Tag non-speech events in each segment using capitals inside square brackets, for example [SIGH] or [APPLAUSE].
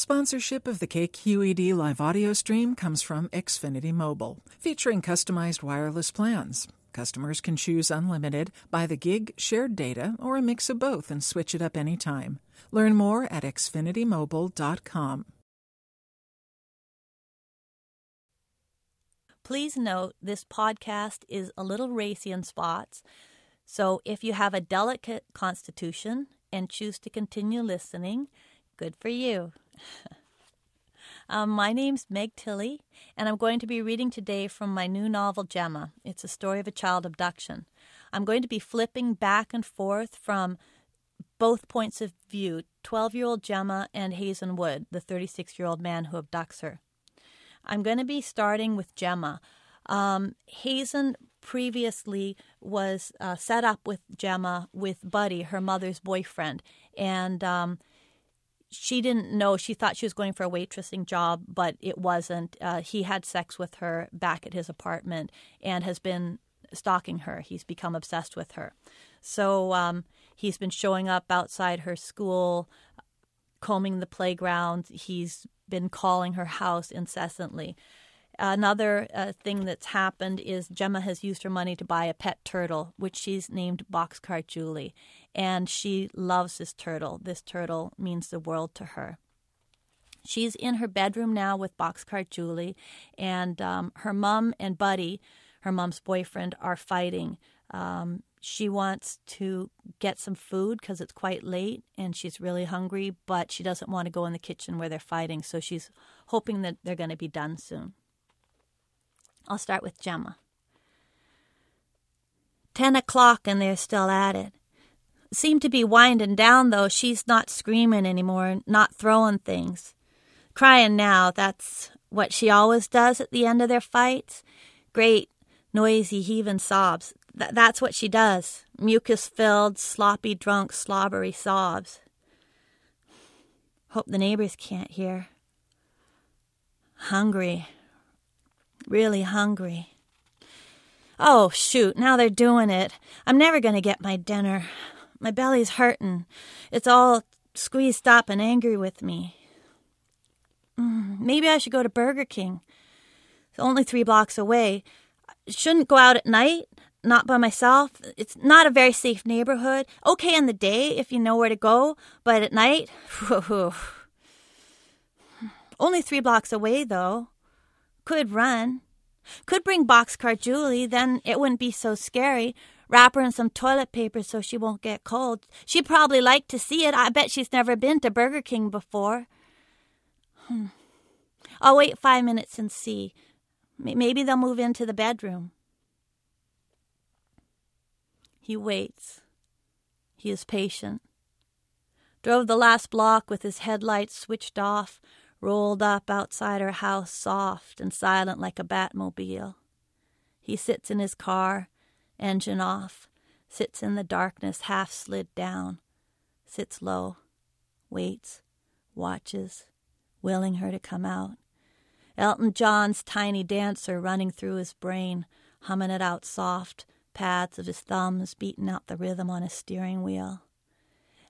Sponsorship of the KQED live audio stream comes from Xfinity Mobile, featuring customized wireless plans. Customers can choose unlimited, by the gig, shared data, or a mix of both and switch it up anytime. Learn more at xfinitymobile.com. Please note this podcast is a little racy in spots, so if you have a delicate constitution and choose to continue listening, good for you. [LAUGHS] um, my name's Meg Tilly, and I'm going to be reading today from my new novel, Gemma. It's a story of a child abduction. I'm going to be flipping back and forth from both points of view 12 year old Gemma and Hazen Wood, the 36 year old man who abducts her. I'm going to be starting with Gemma. Um, Hazen previously was uh, set up with Gemma with Buddy, her mother's boyfriend, and um, she didn't know. She thought she was going for a waitressing job, but it wasn't. Uh, he had sex with her back at his apartment and has been stalking her. He's become obsessed with her. So um, he's been showing up outside her school, combing the playground. He's been calling her house incessantly. Another uh, thing that's happened is Gemma has used her money to buy a pet turtle, which she's named Boxcar Julie. And she loves this turtle. This turtle means the world to her. She's in her bedroom now with Boxcar Julie, and um, her mom and Buddy, her mom's boyfriend, are fighting. Um, she wants to get some food because it's quite late and she's really hungry, but she doesn't want to go in the kitchen where they're fighting, so she's hoping that they're going to be done soon. I'll start with Gemma. Ten o'clock and they're still at it. Seem to be winding down, though. She's not screaming anymore, not throwing things. Crying now, that's what she always does at the end of their fights. Great, noisy, heaving sobs. Th- that's what she does. Mucus filled, sloppy, drunk, slobbery sobs. Hope the neighbors can't hear. Hungry, really hungry. Oh, shoot, now they're doing it. I'm never going to get my dinner. My belly's hurting. It's all squeezed up and angry with me. Mm, maybe I should go to Burger King. It's only three blocks away. Shouldn't go out at night, not by myself. It's not a very safe neighborhood. Okay in the day if you know where to go, but at night, [LAUGHS] only three blocks away though. Could run. Could bring boxcar Julie, then it wouldn't be so scary. Wrap her in some toilet paper so she won't get cold. She'd probably like to see it. I bet she's never been to Burger King before. Hmm. I'll wait five minutes and see. Maybe they'll move into the bedroom. He waits. He is patient. Drove the last block with his headlights switched off, rolled up outside her house, soft and silent like a Batmobile. He sits in his car, engine off, sits in the darkness, half slid down, sits low, waits, watches, willing her to come out. Elton John's tiny dancer running through his brain, humming it out soft, pads of his thumbs beating out the rhythm on his steering wheel.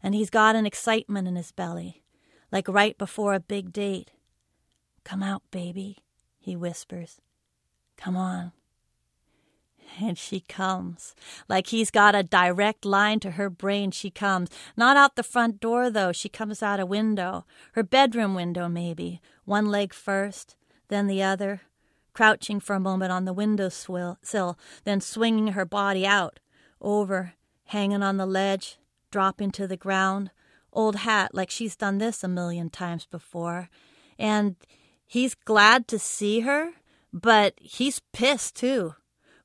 And he's got an excitement in his belly, like right before a big date. Come out, baby, he whispers. Come on. And she comes. Like he's got a direct line to her brain, she comes. Not out the front door, though. She comes out a window. Her bedroom window, maybe. One leg first, then the other. Crouching for a moment on the window sill, then swinging her body out, over, hanging on the ledge, dropping to the ground old hat like she's done this a million times before. And he's glad to see her, but he's pissed too.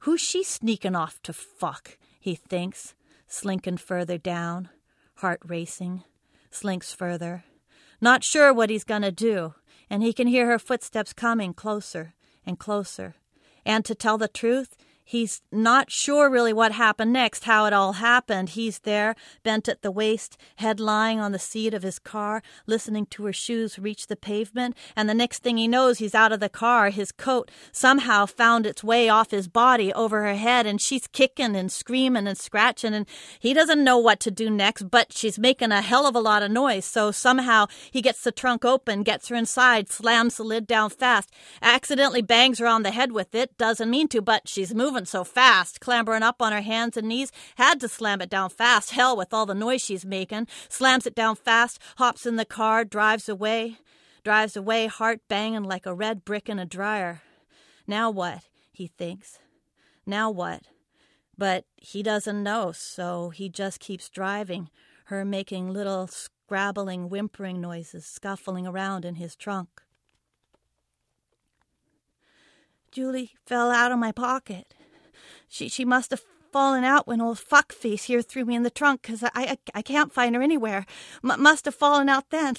Who's she sneaking off to fuck? He thinks, slinking further down, heart racing, slinks further. Not sure what he's gonna do, and he can hear her footsteps coming closer and closer. And to tell the truth, He's not sure really what happened next, how it all happened. He's there, bent at the waist, head lying on the seat of his car, listening to her shoes reach the pavement, and the next thing he knows, he's out of the car. His coat somehow found its way off his body over her head, and she's kicking and screaming and scratching, and he doesn't know what to do next, but she's making a hell of a lot of noise. So somehow he gets the trunk open, gets her inside, slams the lid down fast, accidentally bangs her on the head with it, doesn't mean to, but she's moving moving so fast, clambering up on her hands and knees, had to slam it down fast. Hell with all the noise she's making. Slams it down fast, hops in the car, drives away. Drives away, heart banging like a red brick in a dryer. Now what? He thinks. Now what? But he doesn't know, so he just keeps driving, her making little scrabbling, whimpering noises, scuffling around in his trunk. Julie fell out of my pocket. She she must have fallen out when old fuckface here threw me in the trunk, 'cause I, I, I can't find her anywhere. M- must have fallen out then.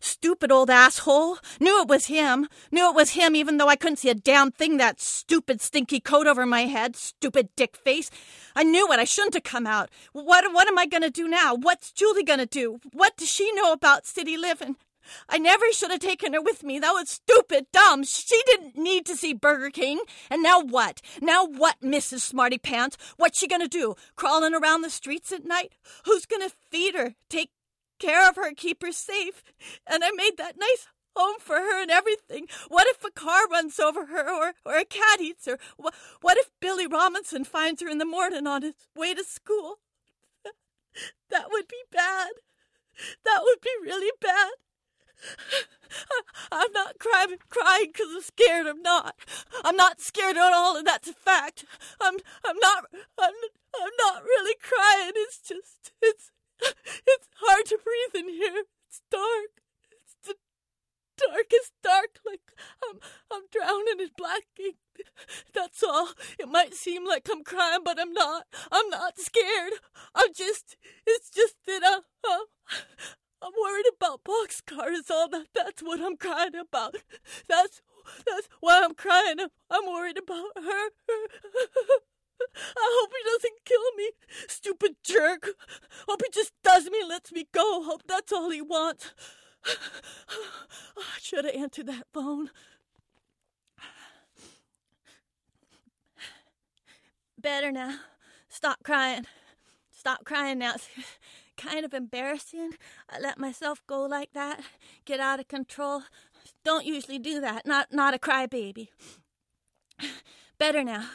Stupid old asshole. Knew it was him. Knew it was him even though I couldn't see a damn thing that stupid stinky coat over my head. Stupid dick face. I knew it. I shouldn't have come out. What, what am I going to do now? What's Julie going to do? What does she know about city living? I never should have taken her with me. That was stupid, dumb. She didn't need to see Burger King. And now what? Now what, Mrs. Smarty Pants? What's she gonna do? Crawling around the streets at night? Who's gonna feed her, take care of her, keep her safe? And I made that nice home for her and everything. What if a car runs over her or, or a cat eats her? What, what if Billy Robinson finds her in the morning on his way to school? [LAUGHS] That would be bad. That would be really bad. I'm not crying crying because I'm scared. I'm not. I'm not scared at all, and that's a fact. I'm I'm not I'm I'm not really crying. It's just it's it's hard to breathe in here. It's dark. It's the darkest dark. Like I'm I'm drowning in black ink. That's all. It might seem like I'm crying, but I'm not. I'm not scared. I'm just. It's just that I, uh, I'm worried about boxcars. All that. That's what I'm crying about. That's that's why I'm crying. I'm worried about her. I hope he doesn't kill me, stupid jerk. Hope he just does me lets me go. Hope that's all he wants. I should have answered that phone. Better now. Stop crying. Stop crying now kind of embarrassing. I let myself go like that, get out of control. Don't usually do that. Not not a crybaby. [SIGHS] Better now.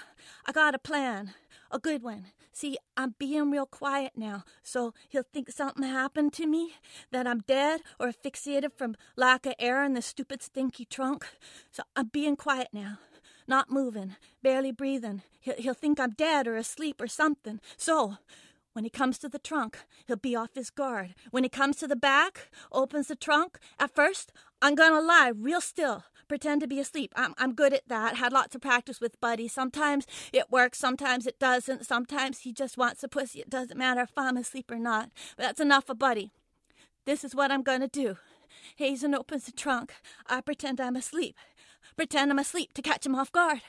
I got a plan. A good one. See, I'm being real quiet now, so he'll think something happened to me, that I'm dead or asphyxiated from lack of air in the stupid stinky trunk. So I'm being quiet now, not moving, barely breathing. He'll, he'll think I'm dead or asleep or something. So when he comes to the trunk, he'll be off his guard. When he comes to the back, opens the trunk, at first, I'm gonna lie real still, pretend to be asleep. I'm, I'm good at that. Had lots of practice with Buddy. Sometimes it works, sometimes it doesn't. Sometimes he just wants a pussy. It doesn't matter if I'm asleep or not. But that's enough of Buddy. This is what I'm gonna do. Hazen opens the trunk. I pretend I'm asleep. Pretend I'm asleep to catch him off guard.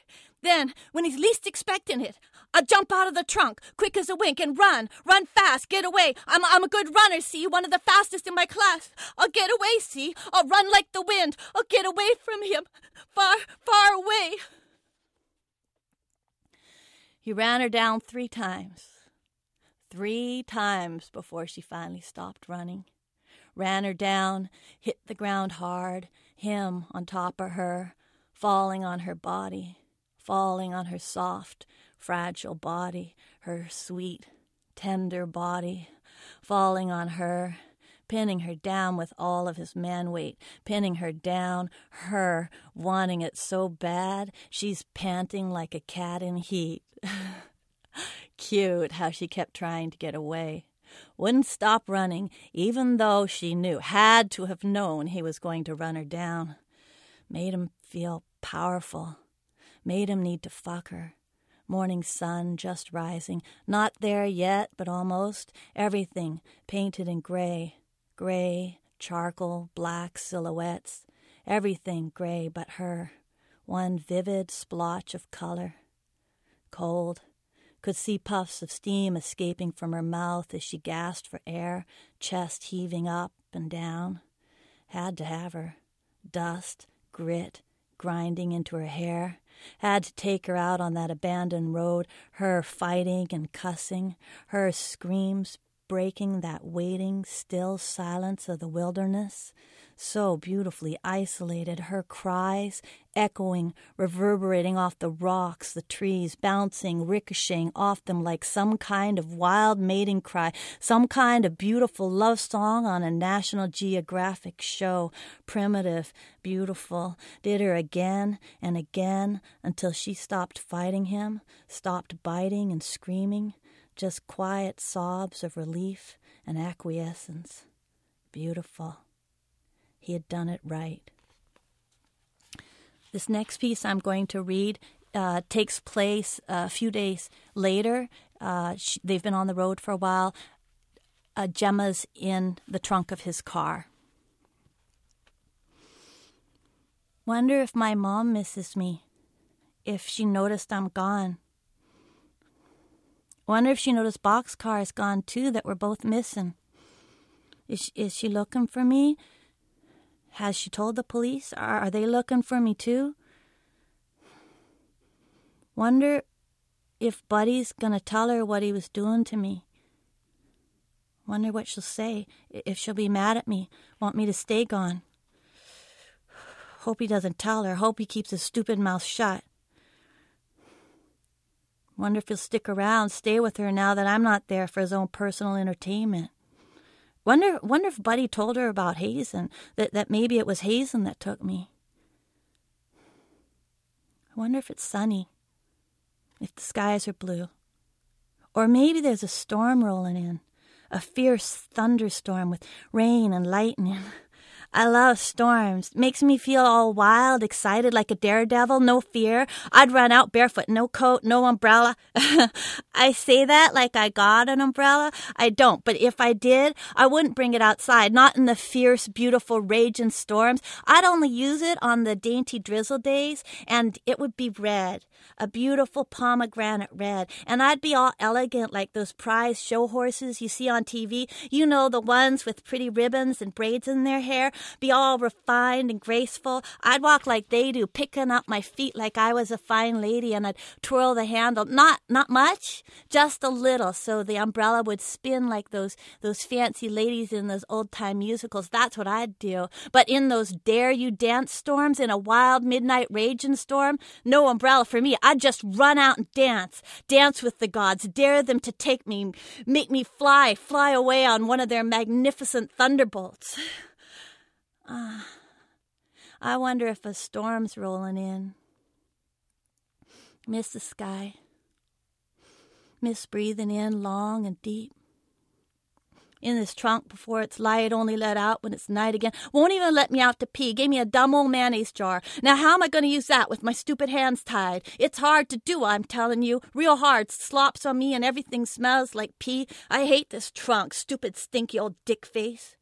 Then, when he's least expecting it, I jump out of the trunk, quick as a wink, and run. Run fast, get away. I'm, I'm a good runner, see? One of the fastest in my class. I'll get away, see? I'll run like the wind. I'll get away from him. Far, far away. He ran her down three times. Three times before she finally stopped running. Ran her down, hit the ground hard, him on top of her, falling on her body, falling on her soft, fragile body, her sweet, tender body, falling on her, pinning her down with all of his man weight, pinning her down, her wanting it so bad she's panting like a cat in heat. [LAUGHS] Cute how she kept trying to get away. Wouldn't stop running, even though she knew, had to have known he was going to run her down. Made him feel powerful, made him need to fuck her. Morning sun just rising, not there yet, but almost. Everything painted in gray, gray, charcoal, black silhouettes. Everything gray but her. One vivid splotch of color. cold. Could see puffs of steam escaping from her mouth as she gasped for air, chest heaving up and down. Had to have her. Dust, grit, grinding into her hair. Had to take her out on that abandoned road, her fighting and cussing, her screams breaking that waiting, still silence of the wilderness so beautifully isolated, her cries echoing, reverberating off the rocks, the trees, bouncing, ricocheting off them like some kind of wild mating cry, some kind of beautiful love song on a National Geographic show. Primitive, beautiful, did her again and again until she stopped fighting him, stopped biting and screaming, just quiet sobs of relief and acquiescence. Beautiful. He had done it right. This next piece I'm going to read uh, takes place a few days later. Uh, she, they've been on the road for a while. Uh, Gemma's in the trunk of his car. Wonder if my mom misses me. If she noticed I'm gone. Wonder if she noticed Boxcar is gone too, that we're both missing. Is, is she looking for me? Has she told the police? Are, are they looking for me too? Wonder if Buddy's gonna tell her what he was doing to me. Wonder what she'll say, if she'll be mad at me, want me to stay gone. [SIGHS] Hope he doesn't tell her, hope he keeps his stupid mouth shut. Wonder if he'll stick around, stay with her now that I'm not there for his own personal entertainment. Wonder, wonder if Buddy told her about Hazen, that, that maybe it was Hazen that took me. I wonder if it's sunny, if the skies are blue. Or maybe there's a storm rolling in, a fierce thunderstorm with rain and lightning. [LAUGHS] I love storms. Makes me feel all wild, excited like a daredevil, no fear. I'd run out barefoot, no coat, no umbrella. [LAUGHS] I say that like I got an umbrella. I don't, but if I did, I wouldn't bring it outside, not in the fierce, beautiful, raging storms. I'd only use it on the dainty drizzle days, and it would be red, a beautiful pomegranate red, and I'd be all elegant like those prize show horses you see on TV. You know, the ones with pretty ribbons and braids in their hair be all refined and graceful. I'd walk like they do, picking up my feet like I was a fine lady, and I'd twirl the handle. Not not much, just a little, so the umbrella would spin like those those fancy ladies in those old time musicals. That's what I'd do. But in those dare you dance storms, in a wild midnight raging storm, no umbrella for me. I'd just run out and dance, dance with the gods, dare them to take me, make me fly, fly away on one of their magnificent thunderbolts. Ah, I wonder if a storm's rolling in. Miss the sky. Miss breathing in long and deep. In this trunk before it's light, only let out when it's night again. Won't even let me out to pee. Gave me a dumb old mayonnaise jar. Now, how am I going to use that with my stupid hands tied? It's hard to do, I'm telling you. Real hard. Slops on me and everything smells like pee. I hate this trunk. Stupid, stinky old dick face.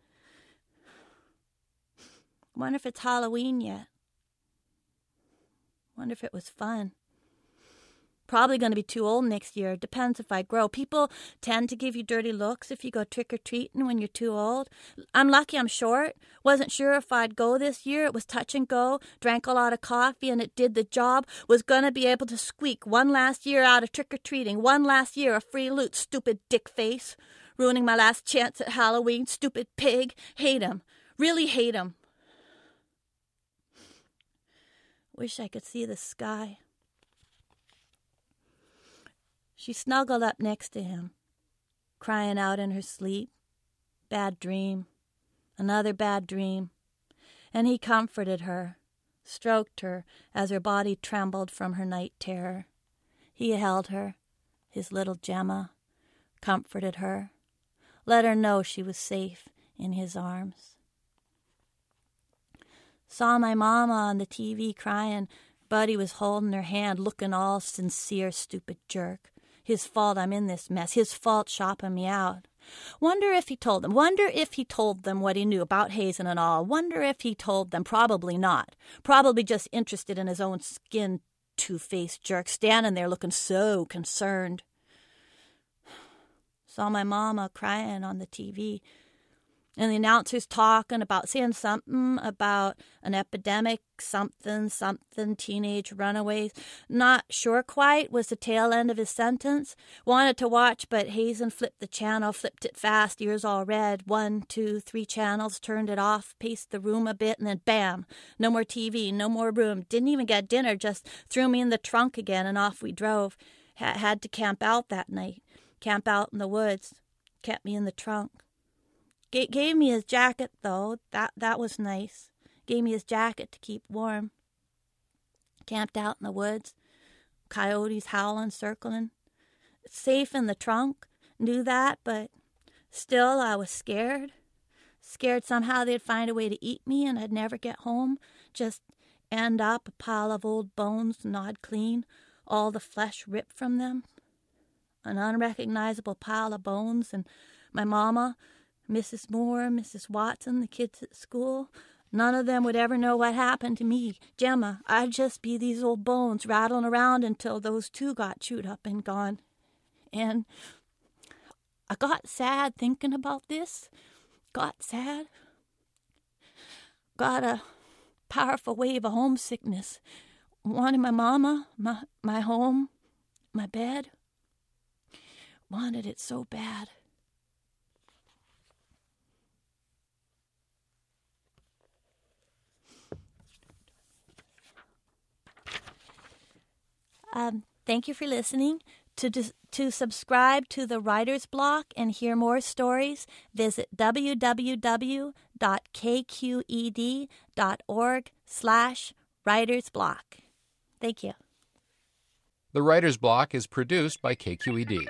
Wonder if it's Halloween yet. Wonder if it was fun. Probably going to be too old next year. Depends if I grow. People tend to give you dirty looks if you go trick or treating when you're too old. I'm lucky I'm short. Wasn't sure if I'd go this year. It was touch and go. Drank a lot of coffee and it did the job. Was going to be able to squeak one last year out of trick or treating. One last year of free loot. Stupid dick face. Ruining my last chance at Halloween. Stupid pig. Hate him. Really hate him. Wish I could see the sky. She snuggled up next to him, crying out in her sleep. Bad dream. Another bad dream. And he comforted her, stroked her as her body trembled from her night terror. He held her, his little Gemma, comforted her, let her know she was safe in his arms. Saw my mama on the TV crying. Buddy was holding her hand, looking all sincere, stupid jerk. His fault I'm in this mess. His fault shopping me out. Wonder if he told them. Wonder if he told them what he knew about Hazen and all. Wonder if he told them. Probably not. Probably just interested in his own skin two faced jerk standing there looking so concerned. [SIGHS] Saw my mama crying on the TV and the announcer's talking about saying something about an epidemic, something, something, teenage runaways. Not sure quite was the tail end of his sentence. Wanted to watch, but Hazen flipped the channel, flipped it fast, ears all red. One, two, three channels, turned it off, paced the room a bit, and then bam! No more TV, no more room. Didn't even get dinner, just threw me in the trunk again, and off we drove. H- had to camp out that night. Camp out in the woods. Kept me in the trunk. G- gave me his jacket though. That that was nice. Gave me his jacket to keep warm. Camped out in the woods. Coyotes howling, circling. Safe in the trunk. Knew that, but still I was scared. Scared somehow they'd find a way to eat me and I'd never get home. Just end up a pile of old bones gnawed clean, all the flesh ripped from them. An unrecognizable pile of bones, and my mama Mrs. Moore, Mrs. Watson, the kids at school. None of them would ever know what happened to me, Gemma. I'd just be these old bones rattling around until those two got chewed up and gone. And I got sad thinking about this. Got sad. Got a powerful wave of homesickness. Wanted my mama, my, my home, my bed. Wanted it so bad. Um, thank you for listening. To, to subscribe to the Writer's Block and hear more stories, visit www.kqed.org slash writer's block. Thank you. The Writer's Block is produced by KQED.